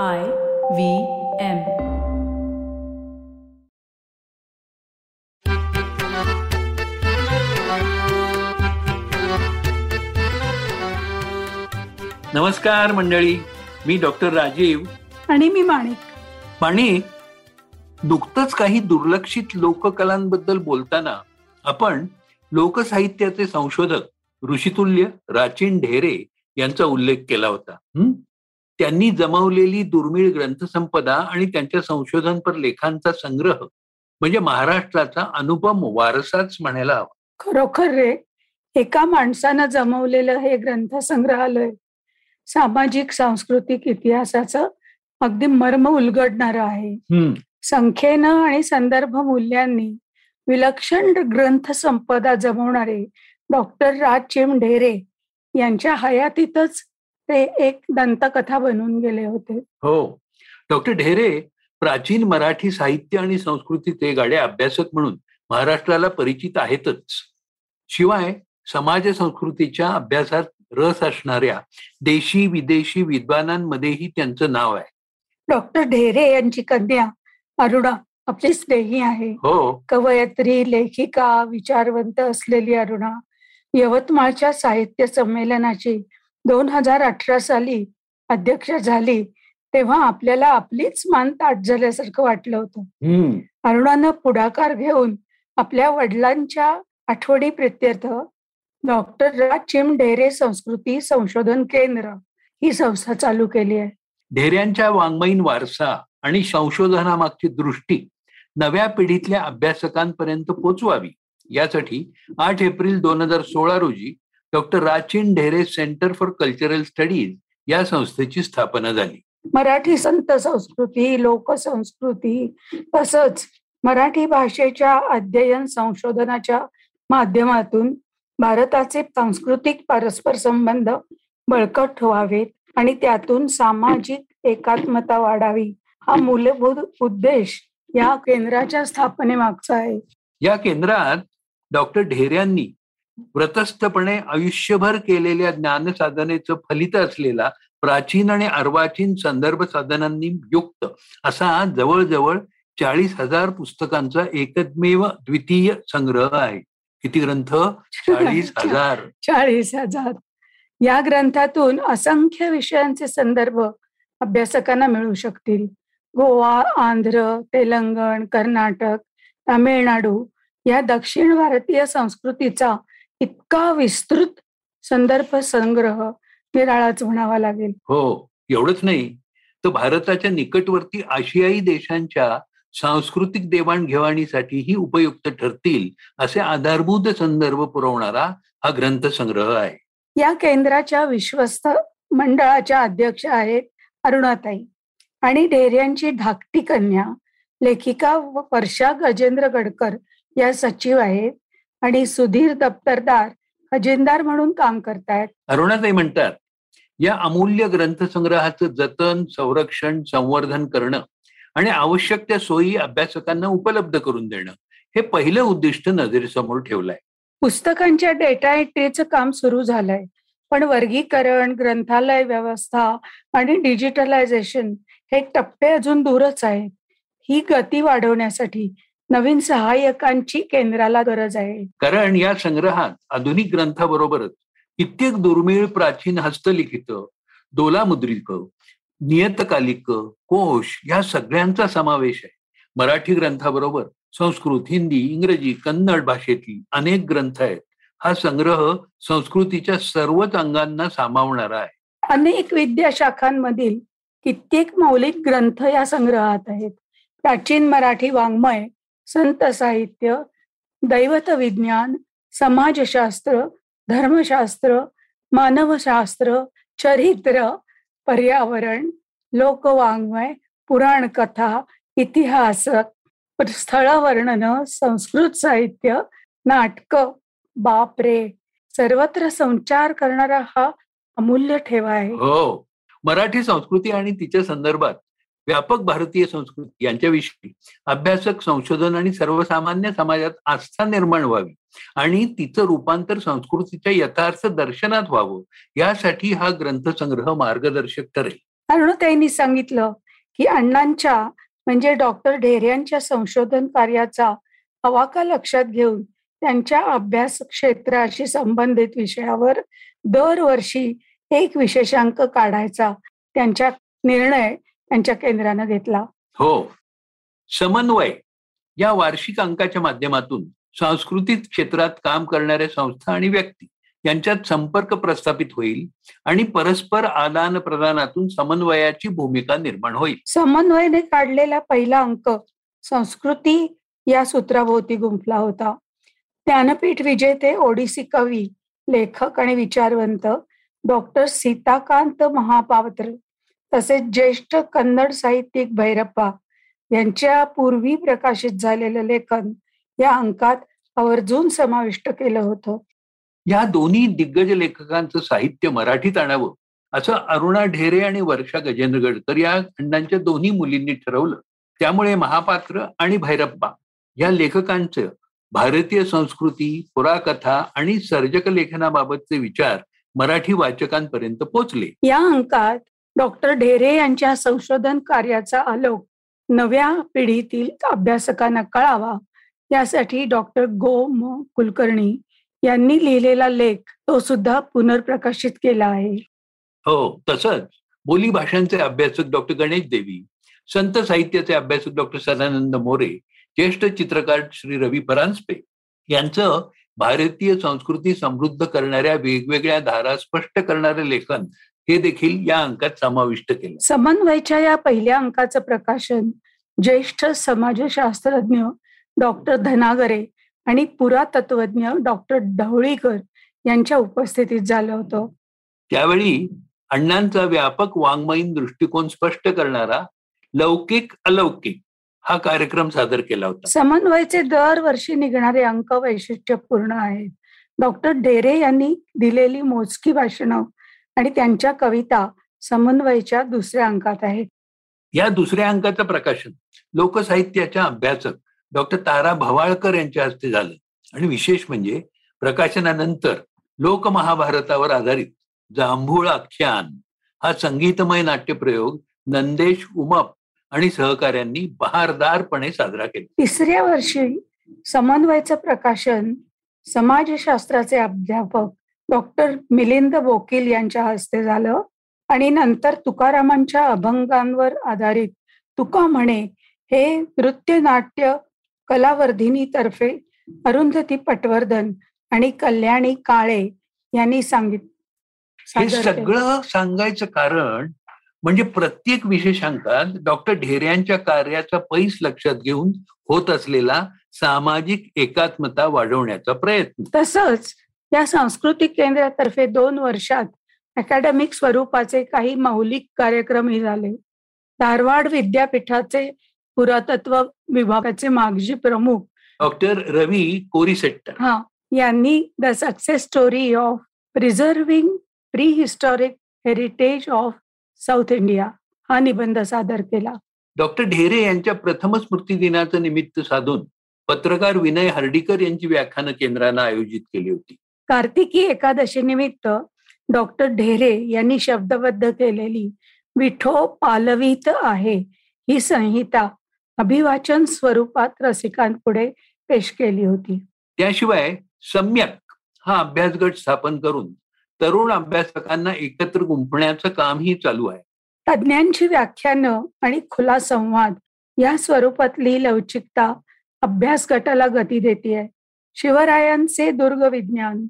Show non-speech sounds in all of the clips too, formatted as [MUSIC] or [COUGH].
I V M. नमस्कार मंडळी मी doctor Rajiv. आणि मी माणिक. पाणी नुकतंच काही दुर्लक्षित लोककलांबद्दल बोलताना आपण लोकसाहित्याचे संशोधक ऋषितुल्य राचिन ढेरे यांचा उल्लेख केला होता? त्यांनी जमवलेली दुर्मिळ ग्रंथसंपदा आणि त्यांच्या संशोधनपर लेखांचा संग्रह म्हणजे महाराष्ट्राचा अनुपम वारसाच म्हणायला हवा. खरोखर रे एका माणसानं जमवलेलं हे ग्रंथ संग्रहालय सामाजिक सांस्कृतिक इतिहासाचं अगदी मर्म उलगडणार आहे. संख्येनं आणि संदर्भ मूल्यांनी विलक्षण ग्रंथ संपदा जमवणारे डॉक्टर राज चिम ढेरे यांच्या हयातीतच ते एक दंतकथा बनून गेले होते. हो. डॉक्टर ढेरे प्राचीन मराठी साहित्य आणि संस्कृतीचे गाडे अभ्यासक म्हणून महाराष्ट्राला परिचित आहेतच. शिवाय समाज संस्कृतीच्या अभ्यासात रस असणाऱ्या देशी विदेशी विद्वानांमध्येही त्यांचं नाव आहे. डॉक्टर ढेरे यांची कन्या अरुणा आपली स्नेही आहे. हो. कवयत्री लेखिका विचारवंत असलेली अरुणा यवतमाळच्या साहित्य संमेलनाची दोन हजार अठरा साली अध्यक्ष झाली तेव्हा आपल्याला आपलीच मान ताट झाल्यासारखं वाटलं होतं. अरुणानं पुढाकार घेऊन आपल्या वडिलांच्या आठवणी प्रित्यर्थ डॉक्टर राज चिम ढेरे संस्कृती संशोधन केंद्र ही संस्था चालू केली आहे. ढेऱ्यांच्या वाङ्मयीन वारसा आणि संशोधनामागची दृष्टी नव्या पिढीतल्या अभ्यासकांपर्यंत पोचवावी यासाठी आठ एप्रिल दोन हजार सोळा रोजी doctor Rachin Dhere centre for cultural studies या संस्थेची स्थापना झाली. मराठी संत संस्कृती लोकसंस्कृती तसंच मराठी भाषेच्या अध्ययन संशोधनाच्या माध्यमातून भारताचे सांस्कृतिक परस्पर संबंध बळकट व्हावेत आणि त्यातून सामाजिक एकात्मता वाढावी हा मूलभूत उद्देश या केंद्राच्या स्थापनेमागचा आहे. या केंद्रात डॉक्टर ढेऱ्यांनी व्रतस्थपणे आयुष्यभर केलेल्या ज्ञानसाधनेचं फलित असलेला प्राचीन आणि अर्वाचीन संदर्भ साधनांनी युक्त असा जवळजवळ चाळीस हजार पुस्तकांचा एकमेव द्वितीय संग्रह आहे. किती ग्रंथ? चाळीस [LAUGHS] हजार. चाळीस हजार. या ग्रंथातून असंख्य विषयांचे संदर्भ अभ्यासकांना मिळू शकतील. गोवा आंध्र तेलंगण कर्नाटक तामिळनाडू या दक्षिण भारतीय संस्कृतीचा इतका विस्तृत संदर्भ संग्रह निराळाच म्हणावा लागेल. हो एवढंच नाही. तर भारताच्या निकटवर्ती आशियाई देशांच्या सांस्कृतिक देवाणघेवाणीसाठीही उपयुक्त ठरतील असे आधारभूत संदर्भ पुरवणारा हा ग्रंथसंग्रह आहे. या केंद्राच्या विश्वस्त मंडळाच्या अध्यक्ष आहेत अरुणाताई आणि ढेऱ्यांची धाकटी कन्या लेखिका व वर्षा गजेंद्र गडकर या सचिव आहेत आणि सुधीर दप्तरदार खजिनदार म्हणून काम करतायत. अरुणाताई म्हणतात या अमूल्य ग्रंथसंग्रहाचं जतन संरक्षण संवर्धन करणं आणि आवश्यक त्या सोयी अभ्यासकांना उपलब्ध करून देणं हे पहिलं उद्दिष्ट नजरेसमोर ठेवलंय. पुस्तकांच्या डेटा एंट्रीचं काम सुरू झालंय. पण वर्गीकरण ग्रंथालय व्यवस्था आणि डिजिटलायझेशन हे टप्पे अजून दूरच आहेत. ही गती वाढवण्यासाठी नवीन सहाय्यकांची केंद्राला गरज आहे. कारण या संग्रहात आधुनिक ग्रंथाबरोबरच कित्येक दुर्मिळ प्राचीन हस्तलिखित दोलामुद्रिक नियतकालिक कोश या सगळ्यांचा समावेश आहे. मराठी ग्रंथाबरोबर संस्कृत हिंदी इंग्रजी कन्नड भाषेतील अनेक ग्रंथ आहेत. हा संग्रह संस्कृतीच्या सर्वच अंगांना सामावणारा आहे. अनेक विद्याशाखांमधील कित्येक मौलिक ग्रंथ या संग्रहात आहेत. प्राचीन मराठी वाङ्मय संत साहित्य दैवत विज्ञान समाजशास्त्र धर्मशास्त्र मानवशास्त्र चरित्र पर्यावरण लोकवाङ्मय पुराण कथा इतिहास स्थळ वर्णन संस्कृत साहित्य नाटक बापरे! सर्वत्र संचार करणारा हा अमूल्य ठेवा आहे. हो. मराठी संस्कृती आणि तिच्या संदर्भात व्यापक भारतीय संस्कृती यांच्याविषयी अभ्यासक संशोधन आणि सर्वसामान्य समाजात आस्था निर्माण व्हावी आणि तिचं रूपांतर संस्कृतीच्या यथार्थ दर्शनात व्हावं यासाठी हा ग्रंथसंग्रह मार्गदर्शक ठरेल. अरुणताईंनी सांगितलं की अण्णांच्या म्हणजे डॉक्टर ढेऱ्यांच्या संशोधन कार्याचा अवाका लक्षात घेऊन त्यांच्या अभ्यास क्षेत्राशी संबंधित विषयावर दरवर्षी एक विशेषांक काढायचा त्यांच्या निर्णय त्यांच्या केंद्रानं घेतला. हो. समन्वय या वार्षिक अंकाच्या माध्यमातून सांस्कृतिक क्षेत्रात काम करणाऱ्या संस्था आणि व्यक्ती यांच्यात संपर्क प्रस्थापित होईल आणि परस्पर आदान प्रदानातून समन्वयाची भूमिका निर्माण होईल. समन्वयने काढलेला पहिला अंक संस्कृती या सूत्राभोवती गुंफला होता. ज्ञानपीठ विजेते ओडिसी कवी लेखक आणि विचारवंत डॉक्टर सीताकांत महापात्र तसेच ज्येष्ठ कन्नड साहित्यिक भैरप्पा यांच्या पूर्वी प्रकाशित झालेलं लेखन या अंकात आवर्जून समाविष्ट केलं होतं. या दोन्ही दिग्गज लेखकांचं साहित्य मराठीत आणावं असं अरुणा ढेरे आणि वर्षा गजेंद्र गडकर या खंडांच्या दोन्ही मुलींनी ठरवलं. त्यामुळे महापात्र आणि भैरप्पा या लेखकांचं भारतीय संस्कृती पुराकथा आणि सर्जक लेखनाबाबतचे विचार मराठी वाचकांपर्यंत पोचले. या अंकात डॉक्टर ढेरे यांच्या संशोधन कार्याचा आलोक नव्या पिढीतील अभ्यासकांना कळावा यासाठी डॉक्टर गो म कुलकर्णी यांनी लिहिलेला लेख तो सुद्धा पुनर्प्रकाशित केला आहे. हो तसंच बोली भाषांचे अभ्यासक डॉक्टर गणेश देवी संत साहित्याचे अभ्यासक डॉक्टर सदानंद मोरे ज्येष्ठ चित्रकार श्री रवी परांजपे यांचं भारतीय संस्कृती समृद्ध करणाऱ्या वेगवेगळ्या धारा स्पष्ट करणारे लेखन हे देखील या अंकात समाविष्ट केलं. समन्वयच्या या पहिल्या अंकाचं प्रकाशन ज्येष्ठ समाजशास्त्रज्ञ डॉक्टर धनागरे आणि पुरातत्वज्ञ डॉक्टर ढवळीकर यांच्या उपस्थितीत झालं होतं. त्यावेळी अण्णांचा व्यापक वाङ्मयीन दृष्टिकोन स्पष्ट करणारा लौकिक अलौकिक हा कार्यक्रम सादर केला होता. समन्वयचे दरवर्षी निघणारे अंक वैशिष्ट्यपूर्ण आहेत. डॉक्टर ढेरे यांनी दिलेली मोजकी भाषणं आणि त्यांच्या कविता समन्वयच्या दुसऱ्या अंकात आहेत. या दुसऱ्या अंकाचं प्रकाशन लोकसाहित्याच्या अभ्यासक डॉक्टर तारा भवाळकर यांच्या हस्ते झालं. आणि विशेष म्हणजे प्रकाशनानंतर लोकमहाभारतावर आधारित जांभूळ आख्यान हा संगीतमय नाट्यप्रयोग नंदेश उमप आणि सहकाऱ्यांनी बहारदारपणे साजरा केला. तिसऱ्या वर्षी समन्वयचं प्रकाशन समाजशास्त्राचे अध्यापक डॉक्टर मिलिंद बोकील यांच्या हस्ते झालं आणि नंतर तुकारामांच्या अभंगांवर आधारित तुका म्हणे हे नृत्य नाट्य कलावर्धिनी तर्फे अरुंधती पटवर्धन आणि कल्याणी काळे यांनी सांगित हे. सगळं सांगायचं कारण म्हणजे प्रत्येक विशेषांकात डॉक्टर ढेऱ्यांच्या कार्याचा पैस लक्षात घेऊन होत असलेला सामाजिक एकात्मता वाढवण्याचा प्रयत्न तसंच या सांस्कृतिक केंद्रातर्फे दोन वर्षात अकॅडमिक स्वरूपाचे काही मौलिक कार्यक्रमही झाले. धारवाड विद्यापीठाचे पुरातत्व विभागाचे मागजी प्रमुख डॉक्टर रवी कोरीसेट्टर. हा यांनी the success story of preserving prehistoric heritage of south India हा निबंध सादर केला. डॉक्टर ढेरे यांच्या प्रथम स्मृती दिनाचं निमित्त साधून पत्रकार विनय हर्डीकर यांची व्याख्यानं केंद्रानं आयोजित केली होती. कार्तिकी एकादशी निमित्त डॉक्टर ढेरे यांनी शब्दबद्ध केलेली विठो पालवीत आहे ही संहिता अभिवाचन स्वरूपात रसिकांपुढे पेश केली होती. त्याशिवाय सम्यक हा अभ्यास गट स्थापन करून तरुण अभ्यासकांना एकत्र गुंफण्याचं कामही चालू आहे. तज्ज्ञांची व्याख्यानं आणि खुला संवाद या स्वरूपातली लवचिकता अभ्यास गटाला गती देते शिवरायांचे दुर्ग विज्ञान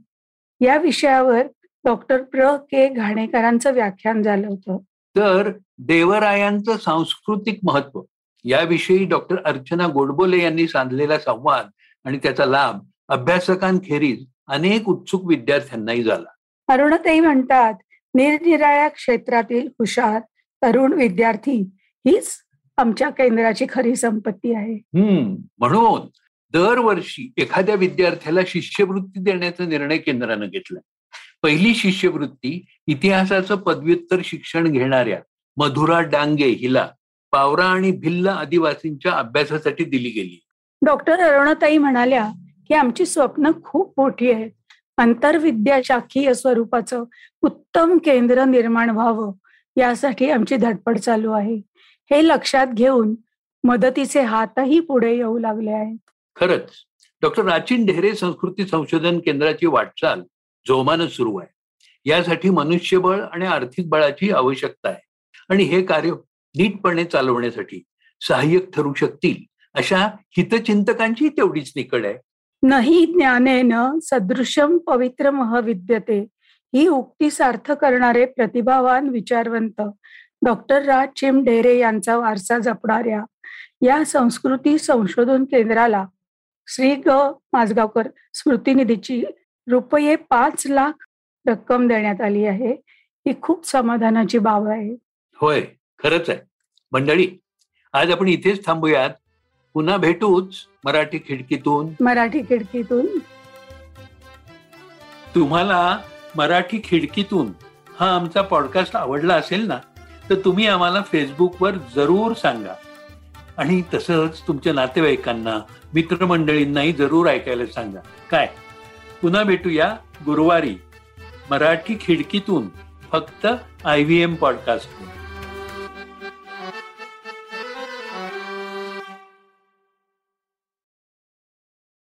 या विषयावर डॉक्टर प्र. के. घाणेकरांचं व्याख्यान झालं होतं. तर देवरायांचं सांस्कृतिक महत्त्व याविषयी डॉक्टर अर्चना गोडबोले यांनी साधलेला संवाद आणि त्याचा लाभ अभ्यासकांखेरीज अनेक उत्सुक विद्यार्थ्यांनाही झाला. अरुणताई म्हणतात निरनिराळ्या क्षेत्रातील हुशार तरुण विद्यार्थी हीच आमच्या केंद्राची खरी संपत्ती आहे. म्हणून दरवर्षी एखाद्या विद्यार्थ्याला शिष्यवृत्ती देण्याचा निर्णय केंद्रानं घेतला. पहिली शिष्यवृत्ती इतिहासाचं पदव्युत्तर शिक्षण घेणाऱ्या मधुरा डांगे हिला पावरा आणि भिल्ल आदिवासींच्या अभ्यासासाठी दिली गेली. डॉक्टर अरुणाताई म्हणाल्या की आमची स्वप्न खूप मोठी आहेत आंतरविद्या शाखीय स्वरूपाचं उत्तम केंद्र निर्माण व्हावं यासाठी आमची धडपड चालू आहे. हे लक्षात घेऊन मदतीचे हातही पुढे येऊ लागले आहेत. खरंच डॉक्टर राचीन ढेरे संस्कृती संशोधन केंद्राची वाटचाल जोमानं सुरू आहे. यासाठी मनुष्यबळ आणि आर्थिक बळाची आवश्यकता आहे. आणि हे कार्य नीटपणे चालवण्यासाठी सहाय्यक ठरू शकतील अशा हितचिंतकांची तेवढीच निकड आहे. नाही ज्ञानेन सदृशम पवित्र महाविद्यते. ही उक्ती सार्थ करणारे प्रतिभावान विचारवंत डॉक्टर राज चिम ढेरे यांचा वारसा जपणाऱ्या या संस्कृती संशोधन केंद्राला श्री ग माझगावकर स्मृती निधीची रुपये पाच लाख रक्कम देण्यात आली आहे. ही खूप समाधानाची बाब आहे. होय खरंच आहे. मंडळी आज आपण इथेच थांबूयात. पुन्हा भेटूच मराठी खिडकीतून. मराठी खिडकीतून. तुम्हाला मराठी खिडकीतून हा आमचा पॉडकास्ट आवडला असेल ना तर तुम्ही आम्हाला फेसबुकवर जरूर सांगा. आणि तसंच तुमच्या नातेवाईकांना मित्रमंडळींनाही जरूर ऐकायला सांगा. काय? पुन्हा भेटूया गुरुवारी मराठी खिडकीतून फक्त आय व्ही एम पॉडकास्ट